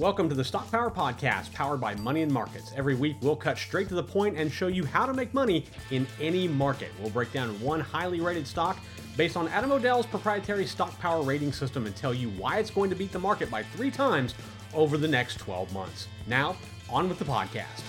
Welcome to the Stock Power Podcast, powered by Money and Markets. Every week, we'll cut straight to the point and show you how to make money in any market. We'll break down one highly rated stock based on Adam O'Dell's proprietary stock power rating system and tell you why it's going to beat the market by three times over the next 12 months. Now, on with the podcast.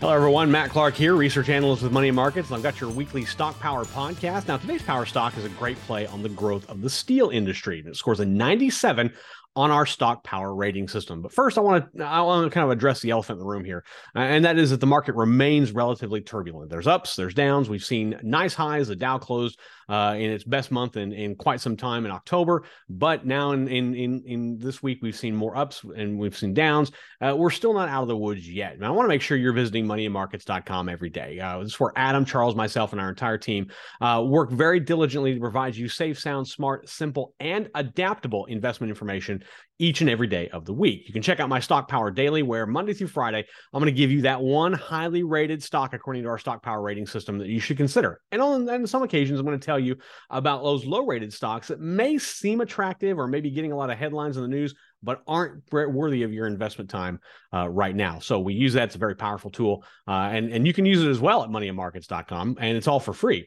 Hello, everyone. Matt Clark here, research analyst with Money and Markets. And I've got your weekly Stock Power podcast. Now, today's power stock is a great play on the growth of the steel industry. And it scores a 97 on our stock power rating system. But first, I want to I want to kind of address the elephant in the room here, uh, and that is that the market remains relatively turbulent. There's ups, there's downs. We've seen nice highs. The Dow closed uh, in its best month in, in quite some time in October, but now in in in, in this week we've seen more ups and we've seen downs. Uh, we're still not out of the woods yet. And I want to make sure you're visiting moneyandmarkets.com every day. Uh, this is where Adam, Charles, myself, and our entire team uh, work very diligently to provide you safe, sound, smart, simple, and adaptable investment information each and every day of the week. You can check out my Stock Power Daily, where Monday through Friday, I'm going to give you that one highly rated stock according to our Stock Power rating system that you should consider. And on, on some occasions, I'm going to tell you about those low rated stocks that may seem attractive or maybe getting a lot of headlines in the news, but aren't worthy of your investment time uh, right now. So we use that. It's a very powerful tool. Uh, and, and you can use it as well at moneyandmarkets.com, and it's all for free.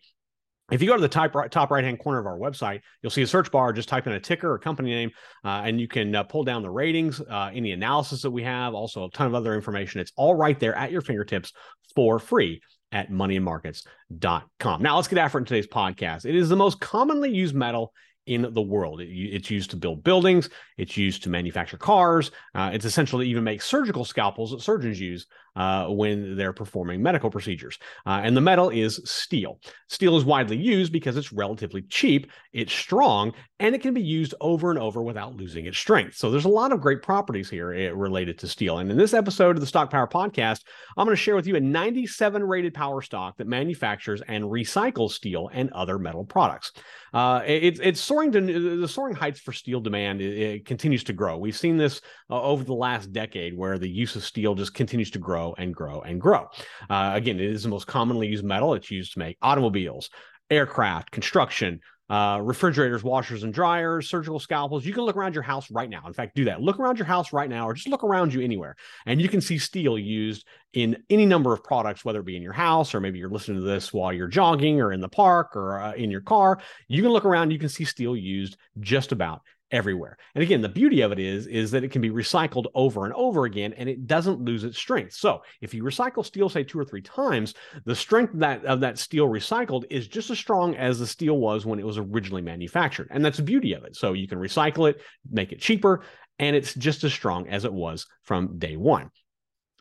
If you go to the top right, top right hand corner of our website, you'll see a search bar. Just type in a ticker or company name, uh, and you can uh, pull down the ratings, uh, any analysis that we have, also a ton of other information. It's all right there at your fingertips for free at moneyandmarkets.com. Now let's get after it in today's podcast. It is the most commonly used metal in the world. It, it's used to build buildings. It's used to manufacture cars. Uh, it's essential to even make surgical scalpels that surgeons use uh, when they're performing medical procedures. Uh, and the metal is steel. Steel is widely used because it's relatively cheap, it's strong, and it can be used over and over without losing its strength. So there's a lot of great properties here eh, related to steel. And in this episode of the Stock Power Podcast, I'm going to share with you a 97 rated power stock that manufactures and recycles steel and other metal products. Uh, it, it's soaring to the soaring heights for steel demand. It, it continues to grow. We've seen this uh, over the last decade, where the use of steel just continues to grow and grow and grow. Uh, again, it is the most commonly used metal. It's used to make automobiles, aircraft, construction, uh, refrigerators, washers and dryers, surgical scalpels. You can look around your house right now. In fact, do that. Look around your house right now, or just look around you anywhere, and you can see steel used in any number of products, whether it be in your house or maybe you're listening to this while you're jogging or in the park or uh, in your car. You can look around. You can see steel used just about everywhere. And again, the beauty of it is is that it can be recycled over and over again and it doesn't lose its strength. So, if you recycle steel say two or three times, the strength that of that steel recycled is just as strong as the steel was when it was originally manufactured. And that's the beauty of it. So, you can recycle it, make it cheaper, and it's just as strong as it was from day 1.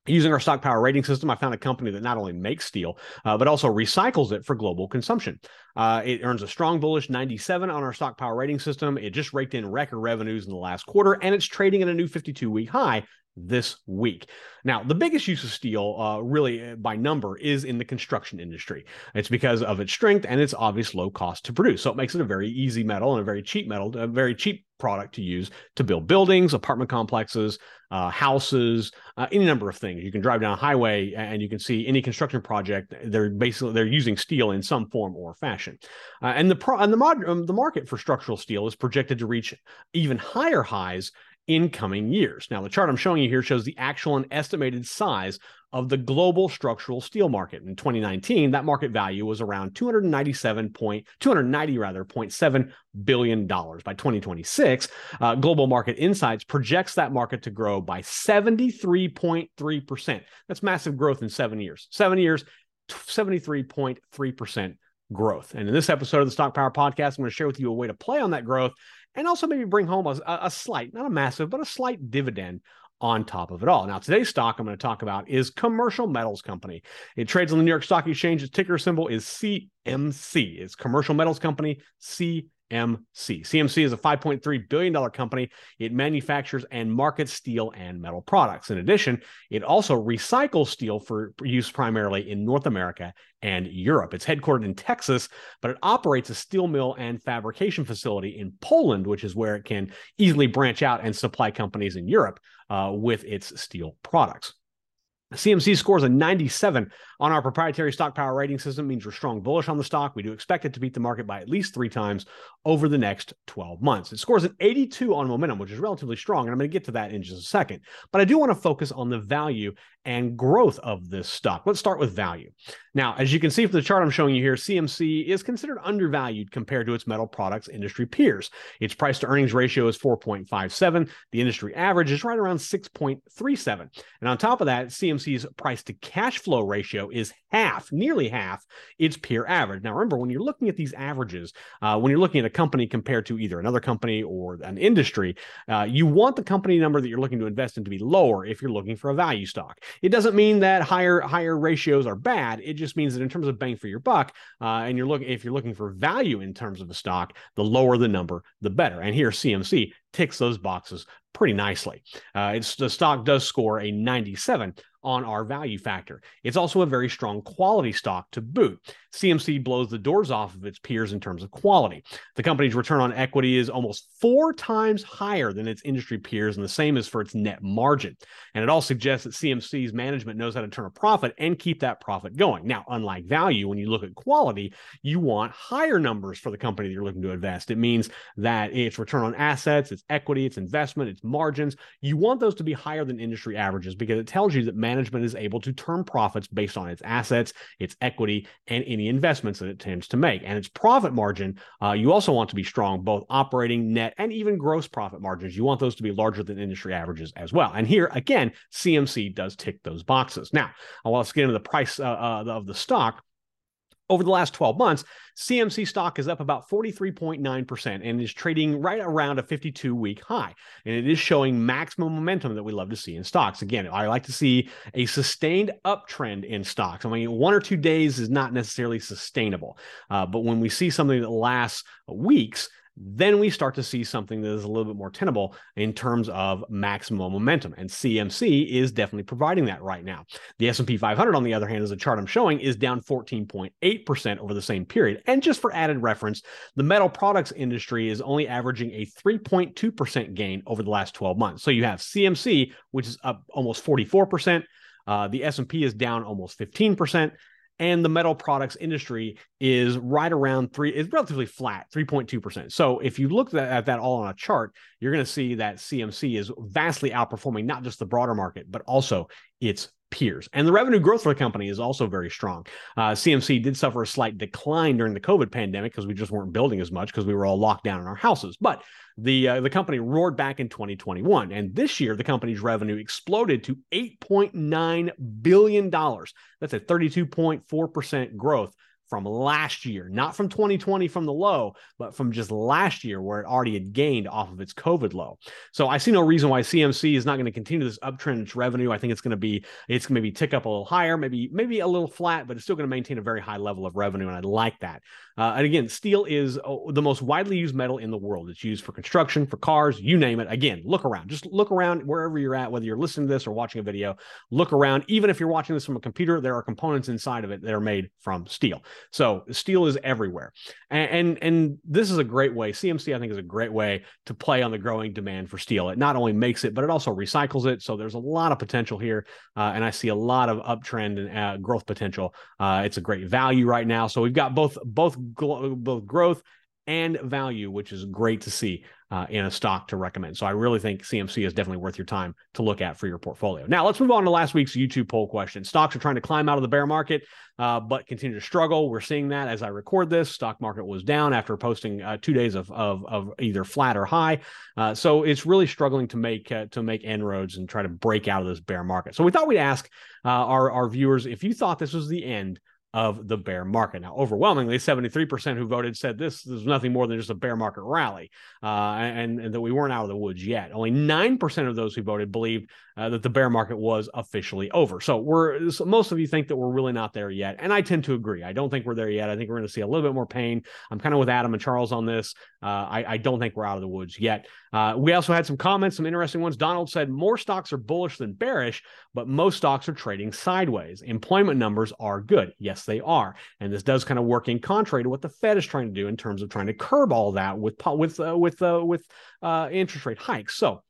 Using our stock power rating system, I found a company that not only makes steel, uh, but also recycles it for global consumption. Uh, it earns a strong bullish 97 on our stock power rating system. It just raked in record revenues in the last quarter, and it's trading at a new 52 week high this week. Now, the biggest use of steel, uh, really uh, by number, is in the construction industry. It's because of its strength and its obvious low cost to produce. So it makes it a very easy metal and a very cheap metal, a very cheap product to use to build buildings, apartment complexes, uh, houses, uh, any number of things. You can drive down a highway and you can see any construction project. They're basically they're using steel in some form or fashion. Uh, and the pro- and the mod- um, the market for structural steel is projected to reach even higher highs in coming years. Now, the chart I'm showing you here shows the actual and estimated size of the global structural steel market. In 2019, that market value was around 297 point, 290 rather, 0.7 billion dollars. By 2026, uh, Global Market Insights projects that market to grow by 73.3 percent. That's massive growth in seven years. Seven years, 73.3 percent growth. And in this episode of the Stock Power Podcast, I'm going to share with you a way to play on that growth and also maybe bring home a, a slight, not a massive, but a slight dividend on top of it all. Now, today's stock I'm going to talk about is Commercial Metals Company. It trades on the New York Stock Exchange. Its ticker symbol is CMC. It's Commercial Metals Company, CMC. CMC is a $5.3 billion company. It manufactures and markets steel and metal products. In addition, it also recycles steel for use primarily in North America and Europe. It's headquartered in Texas, but it operates a steel mill and fabrication facility in Poland, which is where it can easily branch out and supply companies in Europe uh, with its steel products. CMC scores a 97 on our proprietary stock power rating system, means we're strong bullish on the stock. We do expect it to beat the market by at least three times over the next 12 months. It scores an 82 on momentum, which is relatively strong. And I'm going to get to that in just a second. But I do want to focus on the value and growth of this stock. Let's start with value. Now, as you can see from the chart I'm showing you here, CMC is considered undervalued compared to its metal products industry peers. Its price to earnings ratio is 4.57. The industry average is right around 6.37. And on top of that, CMC's price to cash flow ratio is half, nearly half its peer average. Now, remember, when you're looking at these averages, uh, when you're looking at a company compared to either another company or an industry, uh, you want the company number that you're looking to invest in to be lower if you're looking for a value stock. It doesn't mean that higher higher ratios are bad. It just means that in terms of bang for your buck, uh, and you're looking if you're looking for value in terms of a stock, the lower the number, the better. And here, CMC ticks those boxes pretty nicely. Uh, it's the stock does score a 97 on our value factor. It's also a very strong quality stock to boot. CMC blows the doors off of its peers in terms of quality. The company's return on equity is almost four times higher than its industry peers, and the same is for its net margin. And it all suggests that CMC's management knows how to turn a profit and keep that profit going. Now, unlike value, when you look at quality, you want higher numbers for the company that you're looking to invest. It means that its return on assets, its equity, its investment, its margins, you want those to be higher than industry averages because it tells you that management is able to turn profits based on its assets, its equity, and any investments that it tends to make. And its profit margin, uh, you also want to be strong, both operating, net, and even gross profit margins. You want those to be larger than industry averages as well. And here, again, CMC does tick those boxes. Now, let's get into the price uh, uh, of the stock over the last 12 months, CMC stock is up about 43.9% and is trading right around a 52 week high. And it is showing maximum momentum that we love to see in stocks. Again, I like to see a sustained uptrend in stocks. I mean, one or two days is not necessarily sustainable. Uh, but when we see something that lasts weeks, then we start to see something that is a little bit more tenable in terms of maximum momentum. And cmc is definitely providing that right now. The s&p 500 on the other hand as the chart i'm showing is down 14.8% over the same period. And just for added reference the metal products industry is only averaging a 3.2% gain over the last 12 months. So you have cmc which is up almost 44% uh, the s&p is down almost 15% and the metal products industry is right around three it's relatively flat 3.2% so if you look at that all on a chart you're going to see that cmc is vastly outperforming not just the broader market but also its peers. And the revenue growth for the company is also very strong. Uh, CMC did suffer a slight decline during the COVID pandemic because we just weren't building as much because we were all locked down in our houses. But the uh, the company roared back in 2021, and this year the company's revenue exploded to 8.9 billion dollars. That's a 32.4 percent growth from last year, not from 2020 from the low, but from just last year where it already had gained off of its COVID low. So I see no reason why CMC is not going to continue this uptrend in its revenue. I think it's going to be it's going to maybe tick up a little higher, maybe maybe a little flat, but it's still going to maintain a very high level of revenue, and I like that. Uh, and again, steel is uh, the most widely used metal in the world. It's used for construction, for cars, you name it. Again, look around. Just look around wherever you're at, whether you're listening to this or watching a video. Look around. Even if you're watching this from a computer, there are components inside of it that are made from steel. So steel is everywhere, and, and and, this is a great way. CMC, I think, is a great way to play on the growing demand for steel. It not only makes it, but it also recycles it. So there's a lot of potential here, uh, and I see a lot of uptrend and uh, growth potential. Uh, it's a great value right now. So we've got both both both growth and value, which is great to see uh, in a stock to recommend. So I really think CMC is definitely worth your time to look at for your portfolio. Now let's move on to last week's YouTube poll question. Stocks are trying to climb out of the bear market, uh, but continue to struggle. We're seeing that as I record this. Stock market was down after posting uh, two days of, of, of either flat or high. Uh, so it's really struggling to make uh, to make inroads and try to break out of this bear market. So we thought we'd ask uh, our our viewers if you thought this was the end of the bear market. Now, overwhelmingly, 73% who voted said this, is nothing more than just a bear market rally uh, and, and, that we weren't out of the woods yet. Only 9% of those who voted believed uh, that the bear market was officially over. So we're so most of you think that we're really not there yet. And I tend to agree. I don't think we're there yet. I think we're going to see a little bit more pain. I'm kind of with Adam and Charles on this. Uh, I, I, don't think we're out of the woods yet. Uh, we also had some comments, some interesting ones. Donald said more stocks are bullish than bearish, but most stocks are trading sideways. Employment numbers are good. Yes, Yes, they are. And this does kind of work in contrary to what the Fed is trying to do in terms of trying to curb all that with with uh, with uh, with uh, interest rate hikes. So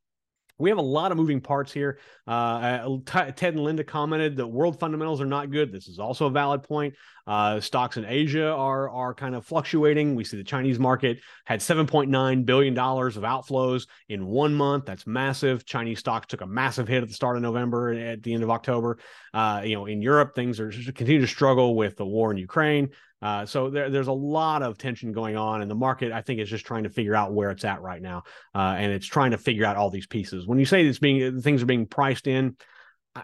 we have a lot of moving parts here. Uh, uh Ted and Linda commented that world fundamentals are not good. This is also a valid point. Uh, stocks in Asia are are kind of fluctuating. We see the Chinese market had 7.9 billion dollars of outflows in one month. That's massive. Chinese stocks took a massive hit at the start of November, at the end of October. Uh, you know, in Europe, things are continue to struggle with the war in Ukraine. Uh, so there, there's a lot of tension going on, and the market, I think, is just trying to figure out where it's at right now, uh, and it's trying to figure out all these pieces. When you say it's being things are being priced in,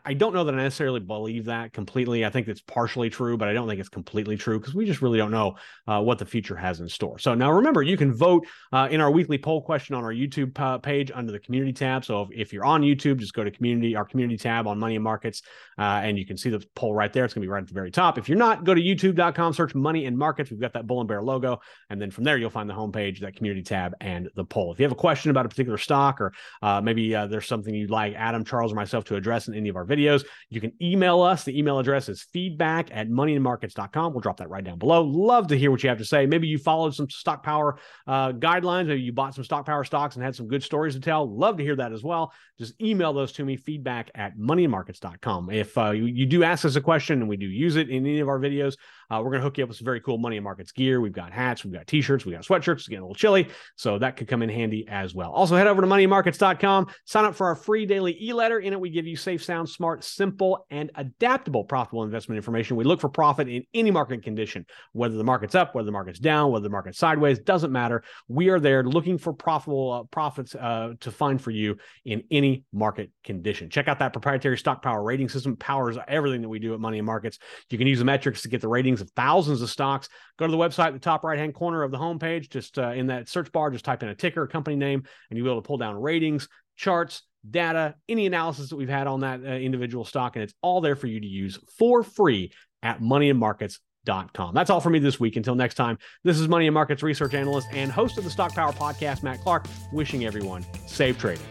I don't know that I necessarily believe that completely. I think it's partially true, but I don't think it's completely true because we just really don't know uh, what the future has in store. So now remember, you can vote uh, in our weekly poll question on our YouTube uh, page under the community tab. So if, if, you're on YouTube, just go to community, our community tab on money and markets, uh, and you can see the poll right there. It's going to be right at the very top. If you're not, go to youtube.com, search money and markets. We've got that bull and bear logo. And then from there, you'll find the homepage, that community tab, and the poll. If you have a question about a particular stock or uh, maybe uh, there's something you'd like Adam, Charles, or myself to address in any of our videos, you can email us. The email address is feedback at moneyandmarkets.com. We'll drop that right down below. Love to hear what you have to say. Maybe you followed some stock power uh, guidelines. Maybe you bought some stock power stocks and had some good stories to tell. Love to hear that as well. Just email those to me, feedback at moneyandmarkets.com. If uh, you, you do ask us a question and we do use it in any of our videos, uh, we're going to hook you up with some very cool money and markets gear. We've got hats, we've got t-shirts, we got sweatshirts. It's getting a little chilly, so that could come in handy as well. Also, head over to moneymarkets.com, sign up for our free daily e-letter. In it, we give you safe, sound, smart, simple, and adaptable profitable investment information. We look for profit in any market condition, whether the market's up, whether the market's down, whether the market's sideways, doesn't matter. We are there looking for profitable uh, profits uh, to find for you in any market condition. Check out that proprietary stock power rating system. Powers everything that we do at Money and Markets. You can use the metrics to get the ratings of thousands of stocks. Go to the website, the top right hand corner of the homepage, just uh, in that search bar, just type in a ticker, company name, and you'll be able to pull down ratings, charts, data, any analysis that we've had on that uh, individual stock. And it's all there for you to use for free at moneyandmarkets.com. That's all for me this week. Until next time, this is Money and Markets research analyst and host of the Stock Power podcast, Matt Clark, wishing everyone safe trading.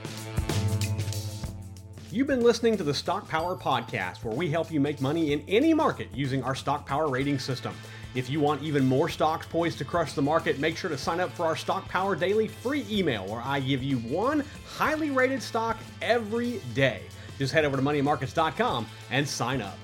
You've been listening to the Stock Power Podcast, where we help you make money in any market using our Stock Power rating system. If you want even more stocks poised to crush the market, make sure to sign up for our Stock Power Daily free email, where I give you one highly rated stock every day. Just head over to moneymarkets.com and sign up.